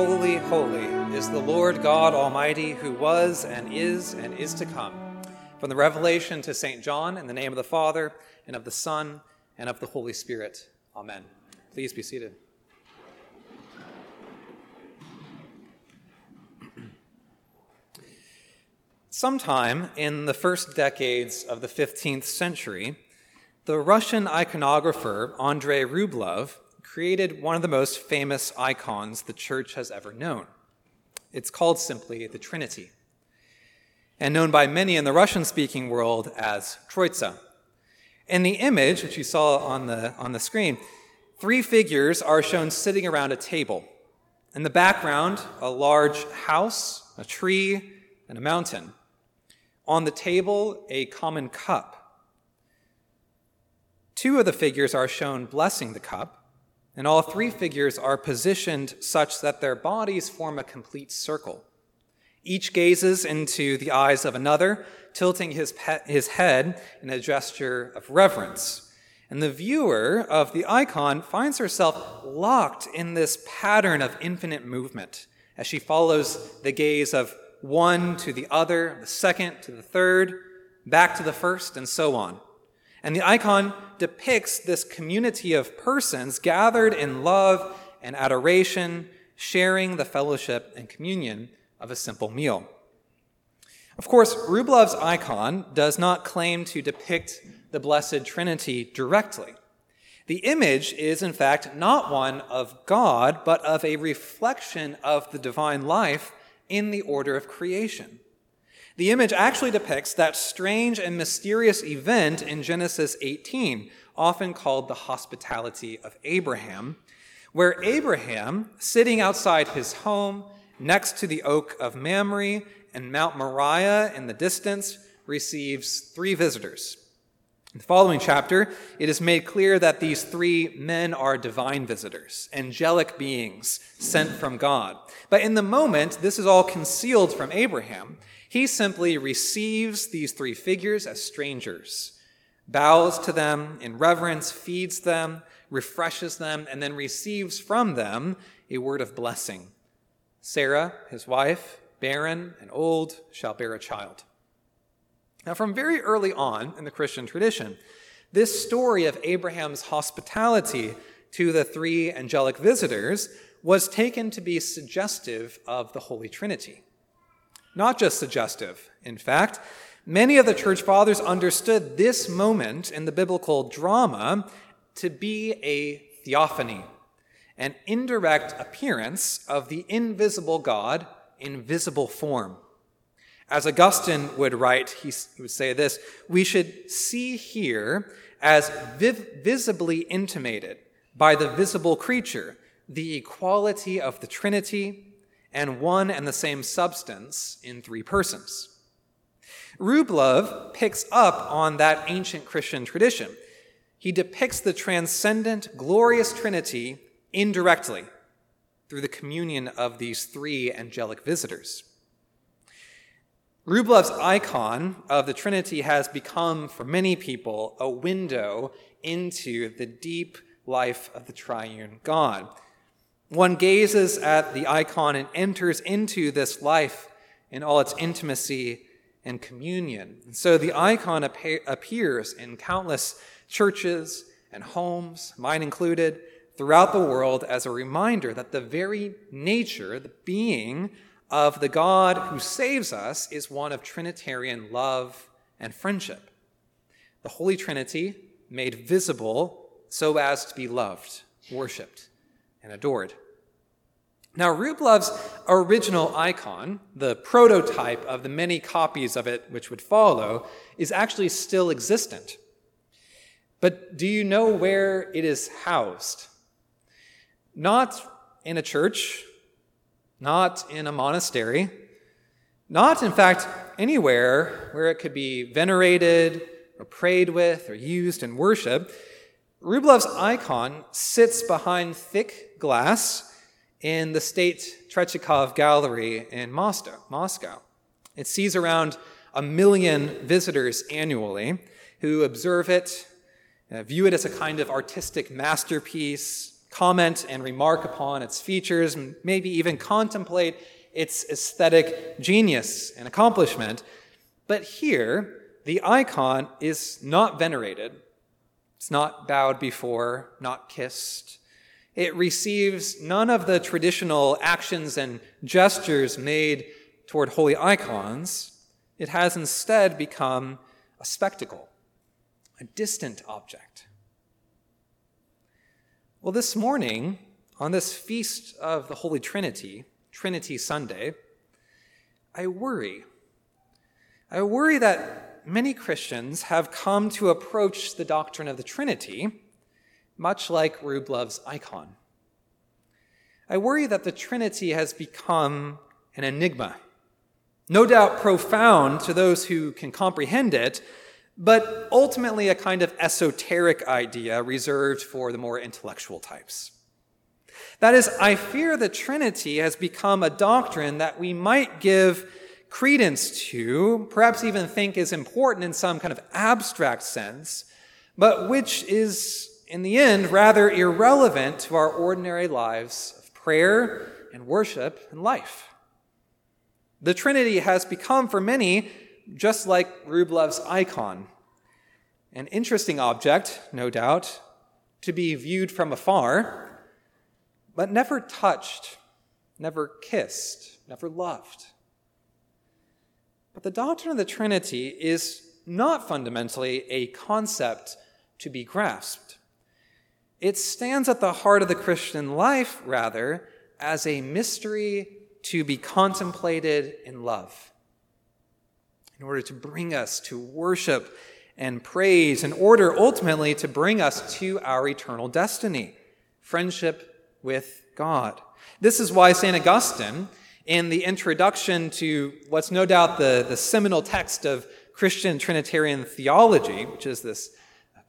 Holy, holy, is the Lord God Almighty, who was and is and is to come. From the Revelation to St. John, in the name of the Father, and of the Son, and of the Holy Spirit. Amen. Please be seated. Sometime in the first decades of the 15th century, the Russian iconographer Andrei Rublev created one of the most famous icons the church has ever known. It's called simply the Trinity, and known by many in the Russian speaking world as Troitsa. In the image, which you saw on the, on the screen, three figures are shown sitting around a table. In the background, a large house, a tree, and a mountain. On the table, a common cup. Two of the figures are shown blessing the cup, and all three figures are positioned such that their bodies form a complete circle. Each gazes into the eyes of another, tilting his, pe- his head in a gesture of reverence. And the viewer of the icon finds herself locked in this pattern of infinite movement as she follows the gaze of one to the other, the second to the third, back to the first, and so on. And the icon depicts this community of persons gathered in love and adoration, sharing the fellowship and communion of a simple meal. Of course, Rublev's icon does not claim to depict the Blessed Trinity directly. The image is, in fact, not one of God, but of a reflection of the divine life in the order of creation. The image actually depicts that strange and mysterious event in Genesis 18, often called the hospitality of Abraham, where Abraham, sitting outside his home next to the oak of Mamre and Mount Moriah in the distance, receives three visitors. In the following chapter, it is made clear that these three men are divine visitors, angelic beings sent from God. But in the moment, this is all concealed from Abraham. He simply receives these three figures as strangers, bows to them in reverence, feeds them, refreshes them, and then receives from them a word of blessing. Sarah, his wife, barren and old, shall bear a child. Now, from very early on in the Christian tradition, this story of Abraham's hospitality to the three angelic visitors was taken to be suggestive of the Holy Trinity. Not just suggestive, in fact. Many of the church fathers understood this moment in the biblical drama to be a theophany, an indirect appearance of the invisible God in visible form. As Augustine would write, he would say this We should see here as viv- visibly intimated by the visible creature the equality of the Trinity and one and the same substance in three persons. Rublev picks up on that ancient Christian tradition. He depicts the transcendent, glorious Trinity indirectly through the communion of these three angelic visitors. Rublev's icon of the Trinity has become, for many people, a window into the deep life of the triune God. One gazes at the icon and enters into this life in all its intimacy and communion. And so the icon appears in countless churches and homes, mine included, throughout the world as a reminder that the very nature, the being of the God who saves us is one of Trinitarian love and friendship. The Holy Trinity made visible so as to be loved, worshiped, and adored. Now, Rublev's original icon, the prototype of the many copies of it which would follow, is actually still existent. But do you know where it is housed? Not in a church, not in a monastery, not, in fact, anywhere where it could be venerated or prayed with or used in worship. Rublev's icon sits behind thick glass in the State Tretyakov Gallery in Moscow. It sees around a million visitors annually who observe it, uh, view it as a kind of artistic masterpiece, comment and remark upon its features, maybe even contemplate its aesthetic genius and accomplishment. But here, the icon is not venerated, it's not bowed before, not kissed. It receives none of the traditional actions and gestures made toward holy icons. It has instead become a spectacle, a distant object. Well, this morning, on this feast of the Holy Trinity, Trinity Sunday, I worry. I worry that many Christians have come to approach the doctrine of the Trinity much like Rublev's icon. I worry that the Trinity has become an enigma, no doubt profound to those who can comprehend it, but ultimately a kind of esoteric idea reserved for the more intellectual types. That is, I fear the Trinity has become a doctrine that we might give credence to, perhaps even think is important in some kind of abstract sense, but which is, in the end, rather irrelevant to our ordinary lives of prayer and worship and life. The Trinity has become, for many, just like Rublev's icon. An interesting object, no doubt, to be viewed from afar, but never touched, never kissed, never loved. But the doctrine of the Trinity is not fundamentally a concept to be grasped. It stands at the heart of the Christian life, rather, as a mystery to be contemplated in love in order to bring us to worship and praise, in order ultimately to bring us to our eternal destiny friendship with God. This is why St. Augustine, in the introduction to what's no doubt the, the seminal text of Christian Trinitarian theology, which is this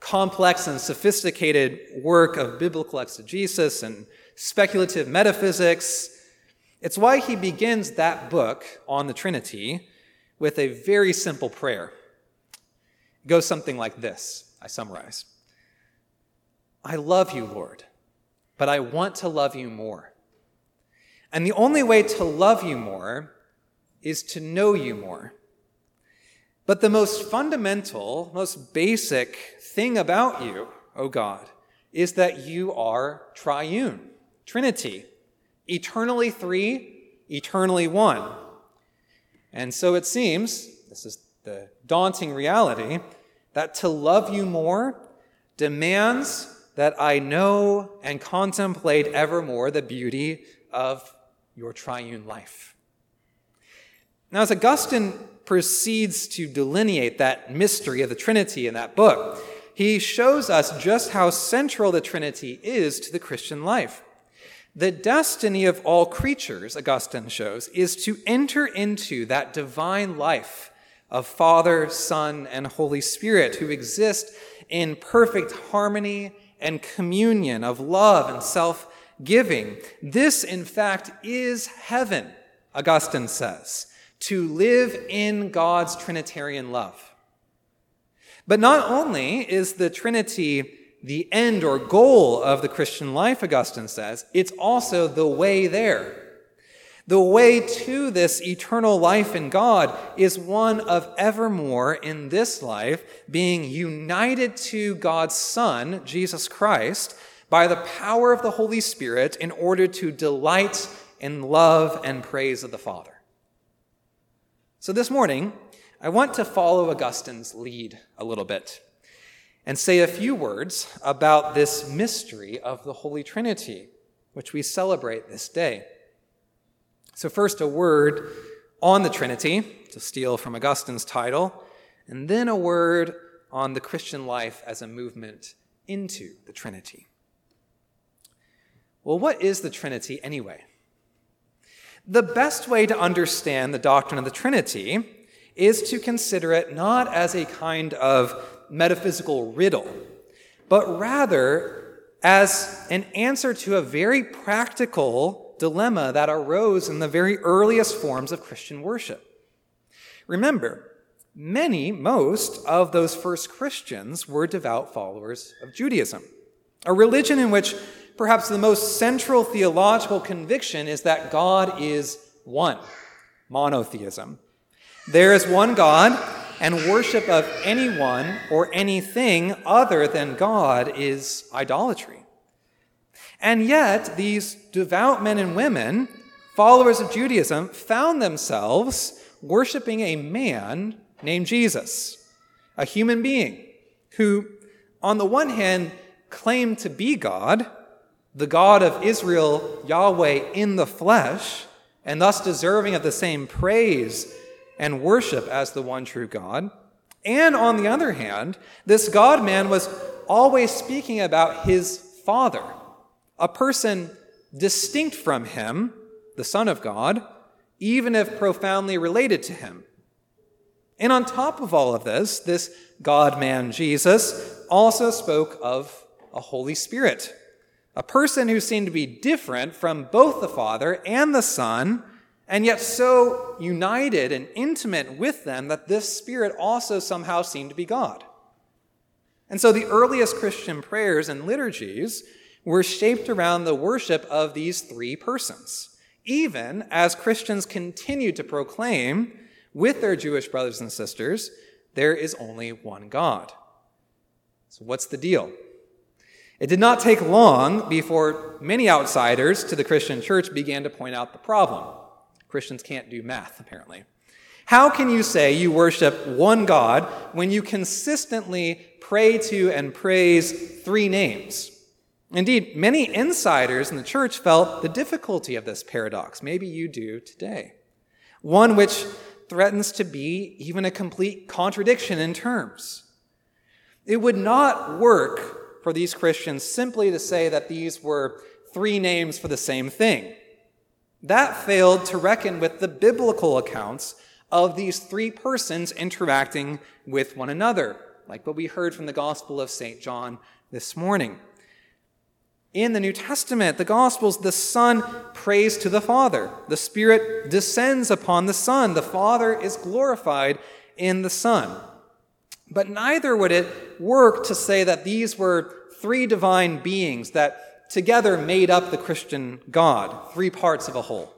complex and sophisticated work of biblical exegesis and speculative metaphysics, it's why he begins that book on the Trinity with a very simple prayer. It goes something like this I summarize I love you, Lord, but I want to love you more. And the only way to love you more is to know you more. But the most fundamental, most basic thing about you, O oh God, is that you are triune, Trinity, eternally three, eternally one. And so it seems, this is the daunting reality, that to love you more demands that I know and contemplate evermore the beauty of your triune life. Now, as Augustine proceeds to delineate that mystery of the Trinity in that book, he shows us just how central the Trinity is to the Christian life. The destiny of all creatures, Augustine shows, is to enter into that divine life of Father, Son, and Holy Spirit who exist in perfect harmony and communion of love and self giving. This, in fact, is heaven, Augustine says, to live in God's Trinitarian love. But not only is the Trinity the end or goal of the Christian life, Augustine says, it's also the way there. The way to this eternal life in God is one of evermore in this life being united to God's Son, Jesus Christ, by the power of the Holy Spirit in order to delight in love and praise of the Father. So this morning, I want to follow Augustine's lead a little bit and say a few words about this mystery of the Holy Trinity, which we celebrate this day. So, first, a word on the Trinity, to steal from Augustine's title, and then a word on the Christian life as a movement into the Trinity. Well, what is the Trinity anyway? The best way to understand the doctrine of the Trinity is to consider it not as a kind of metaphysical riddle, but rather as an answer to a very practical dilemma that arose in the very earliest forms of Christian worship. Remember, many, most of those first Christians were devout followers of Judaism, a religion in which perhaps the most central theological conviction is that God is one monotheism. There is one God, and worship of anyone or anything other than God is idolatry. And yet, these devout men and women, followers of Judaism, found themselves worshiping a man named Jesus, a human being who, on the one hand, claimed to be God, the God of Israel, Yahweh in the flesh, and thus deserving of the same praise and worship as the one true God. And on the other hand, this God man was always speaking about his Father, a person distinct from him, the Son of God, even if profoundly related to him. And on top of all of this, this God man Jesus also spoke of a Holy Spirit, a person who seemed to be different from both the Father and the Son and yet so united and intimate with them that this Spirit also somehow seemed to be God. And so the earliest Christian prayers and liturgies were shaped around the worship of these three persons, even as Christians continued to proclaim with their Jewish brothers and sisters, there is only one God. So, what's the deal? It did not take long before many outsiders to the Christian church began to point out the problem. Christians can't do math, apparently. How can you say you worship one God when you consistently pray to and praise three names? Indeed, many insiders in the church felt the difficulty of this paradox. Maybe you do today. One which threatens to be even a complete contradiction in terms. It would not work for these Christians simply to say that these were three names for the same thing. That failed to reckon with the biblical accounts of these three persons interacting with one another, like what we heard from the Gospel of St. John this morning. In the New Testament, the Gospels, the Son prays to the Father. The Spirit descends upon the Son. The Father is glorified in the Son. But neither would it work to say that these were three divine beings that together made up the Christian God, three parts of a whole.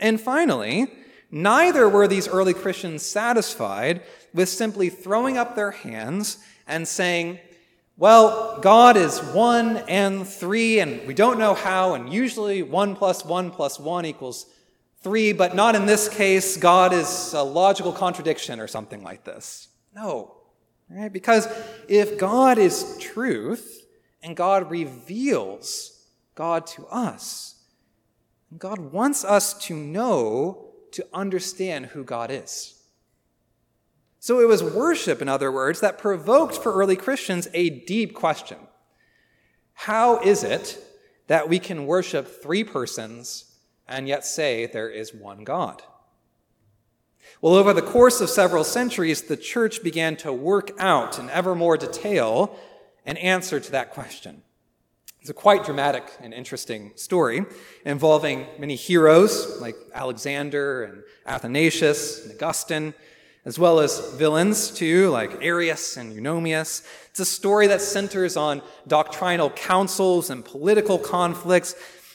And finally, neither were these early Christians satisfied with simply throwing up their hands and saying, well, God is one and three, and we don't know how, and usually one plus one plus one equals three, but not in this case. God is a logical contradiction or something like this. No. Right? Because if God is truth, and God reveals God to us. God wants us to know, to understand who God is. So it was worship, in other words, that provoked for early Christians a deep question How is it that we can worship three persons and yet say there is one God? Well, over the course of several centuries, the church began to work out in ever more detail an answer to that question. It's a quite dramatic and interesting story involving many heroes like Alexander and Athanasius and Augustine, as well as villains too, like Arius and Eunomius. It's a story that centers on doctrinal councils and political conflicts.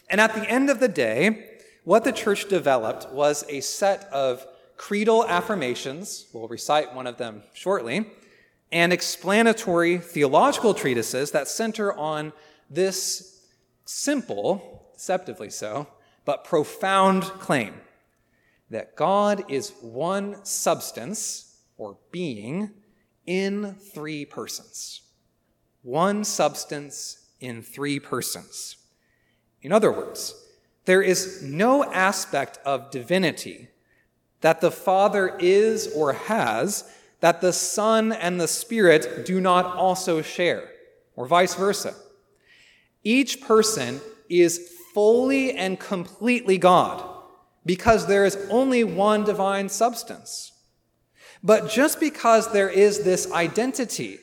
And at the end of the day, what the church developed was a set of creedal affirmations. We'll recite one of them shortly and explanatory theological treatises that center on this simple, deceptively so, but profound claim that God is one substance or being in three persons. One substance in three persons. In other words, there is no aspect of divinity that the Father is or has that the Son and the Spirit do not also share, or vice versa. Each person is fully and completely God because there is only one divine substance. But just because there is this identity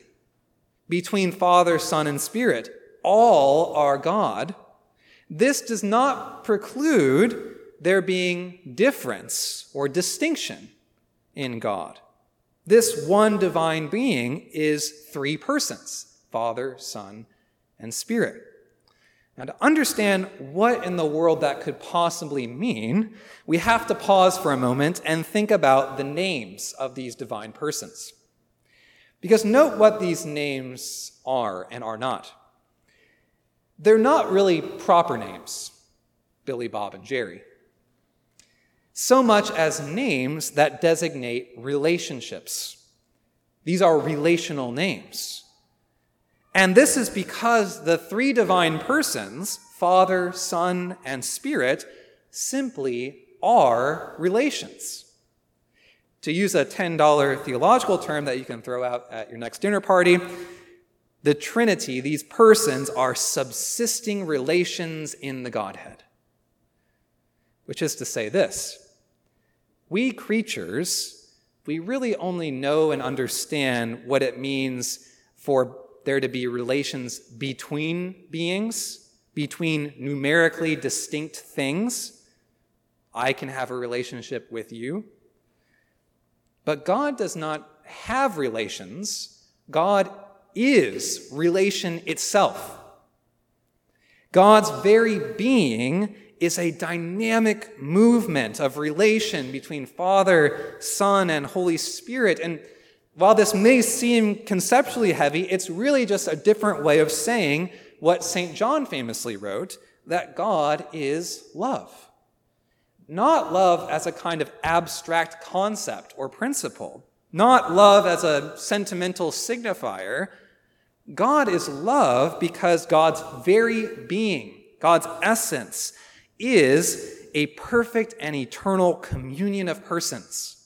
between Father, Son, and Spirit, all are God, this does not preclude there being difference or distinction in God. This one divine being is three persons Father, Son, and Spirit. Now, to understand what in the world that could possibly mean, we have to pause for a moment and think about the names of these divine persons. Because note what these names are and are not. They're not really proper names, Billy, Bob, and Jerry, so much as names that designate relationships. These are relational names. And this is because the three divine persons, Father, Son, and Spirit, simply are relations. To use a $10 theological term that you can throw out at your next dinner party, the Trinity, these persons, are subsisting relations in the Godhead. Which is to say this we creatures, we really only know and understand what it means for there to be relations between beings, between numerically distinct things. I can have a relationship with you. But God does not have relations. God is relation itself. God's very being is a dynamic movement of relation between Father, Son, and Holy Spirit. And while this may seem conceptually heavy, it's really just a different way of saying what St. John famously wrote that God is love. Not love as a kind of abstract concept or principle, not love as a sentimental signifier. God is love because God's very being, God's essence, is a perfect and eternal communion of persons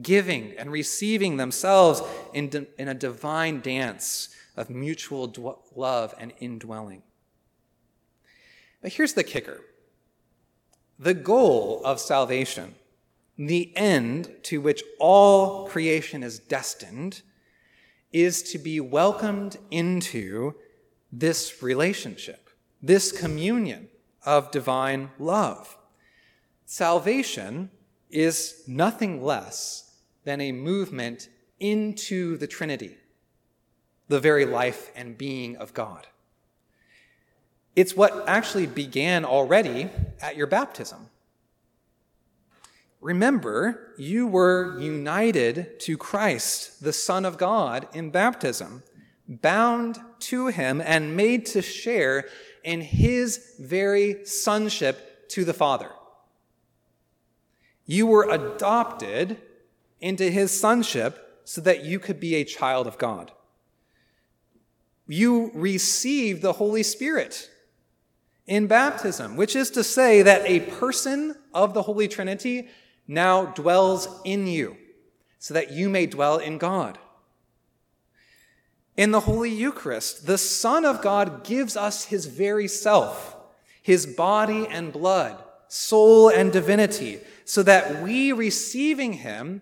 giving and receiving themselves in, di- in a divine dance of mutual love and indwelling. But here's the kicker the goal of salvation, the end to which all creation is destined, is to be welcomed into this relationship, this communion of divine love. Salvation is nothing less than a movement into the Trinity, the very life and being of God. It's what actually began already at your baptism. Remember, you were united to Christ, the Son of God, in baptism, bound to him and made to share in his very sonship to the Father. You were adopted into his sonship so that you could be a child of God. You receive the Holy Spirit in baptism, which is to say that a person of the Holy Trinity now dwells in you so that you may dwell in God. In the Holy Eucharist, the Son of God gives us his very self, his body and blood, soul and divinity, so that we, receiving him,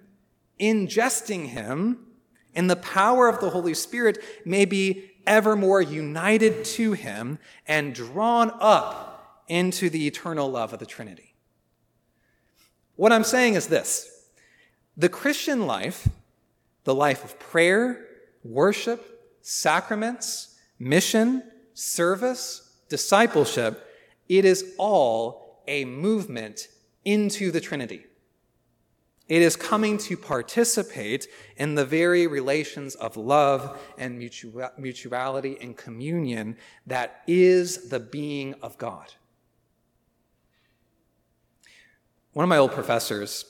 ingesting him in the power of the Holy Spirit, may be ever more united to him and drawn up into the eternal love of the Trinity. What I'm saying is this the Christian life, the life of prayer, worship, sacraments, mission, service, discipleship, it is all a movement into the Trinity. It is coming to participate in the very relations of love and mutuality and communion that is the being of God. One of my old professors,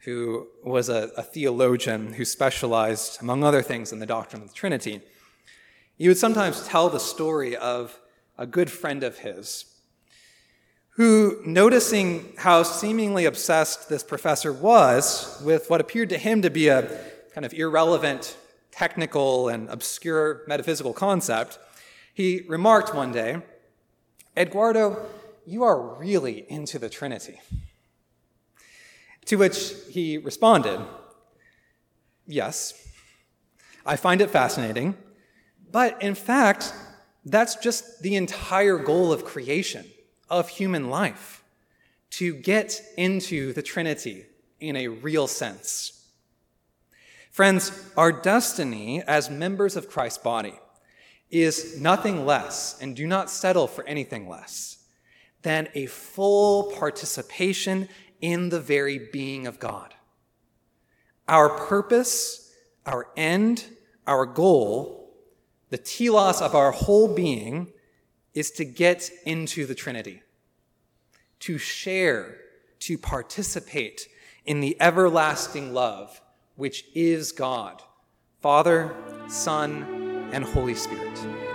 who was a, a, theologian who specialized, among other things, in the doctrine of the Trinity, he would sometimes tell the story of a good friend of his who, noticing how seemingly obsessed this professor was with what appeared to him to be a kind of irrelevant, technical, and obscure metaphysical concept, he remarked one day, Eduardo, you are really into the Trinity. To which he responded, Yes, I find it fascinating, but in fact, that's just the entire goal of creation of human life to get into the Trinity in a real sense. Friends, our destiny as members of Christ's body is nothing less, and do not settle for anything less, than a full participation in the very being of God. Our purpose, our end, our goal, the telos of our whole being is to get into the Trinity, to share, to participate in the everlasting love which is God, Father, Son, and Holy Spirit.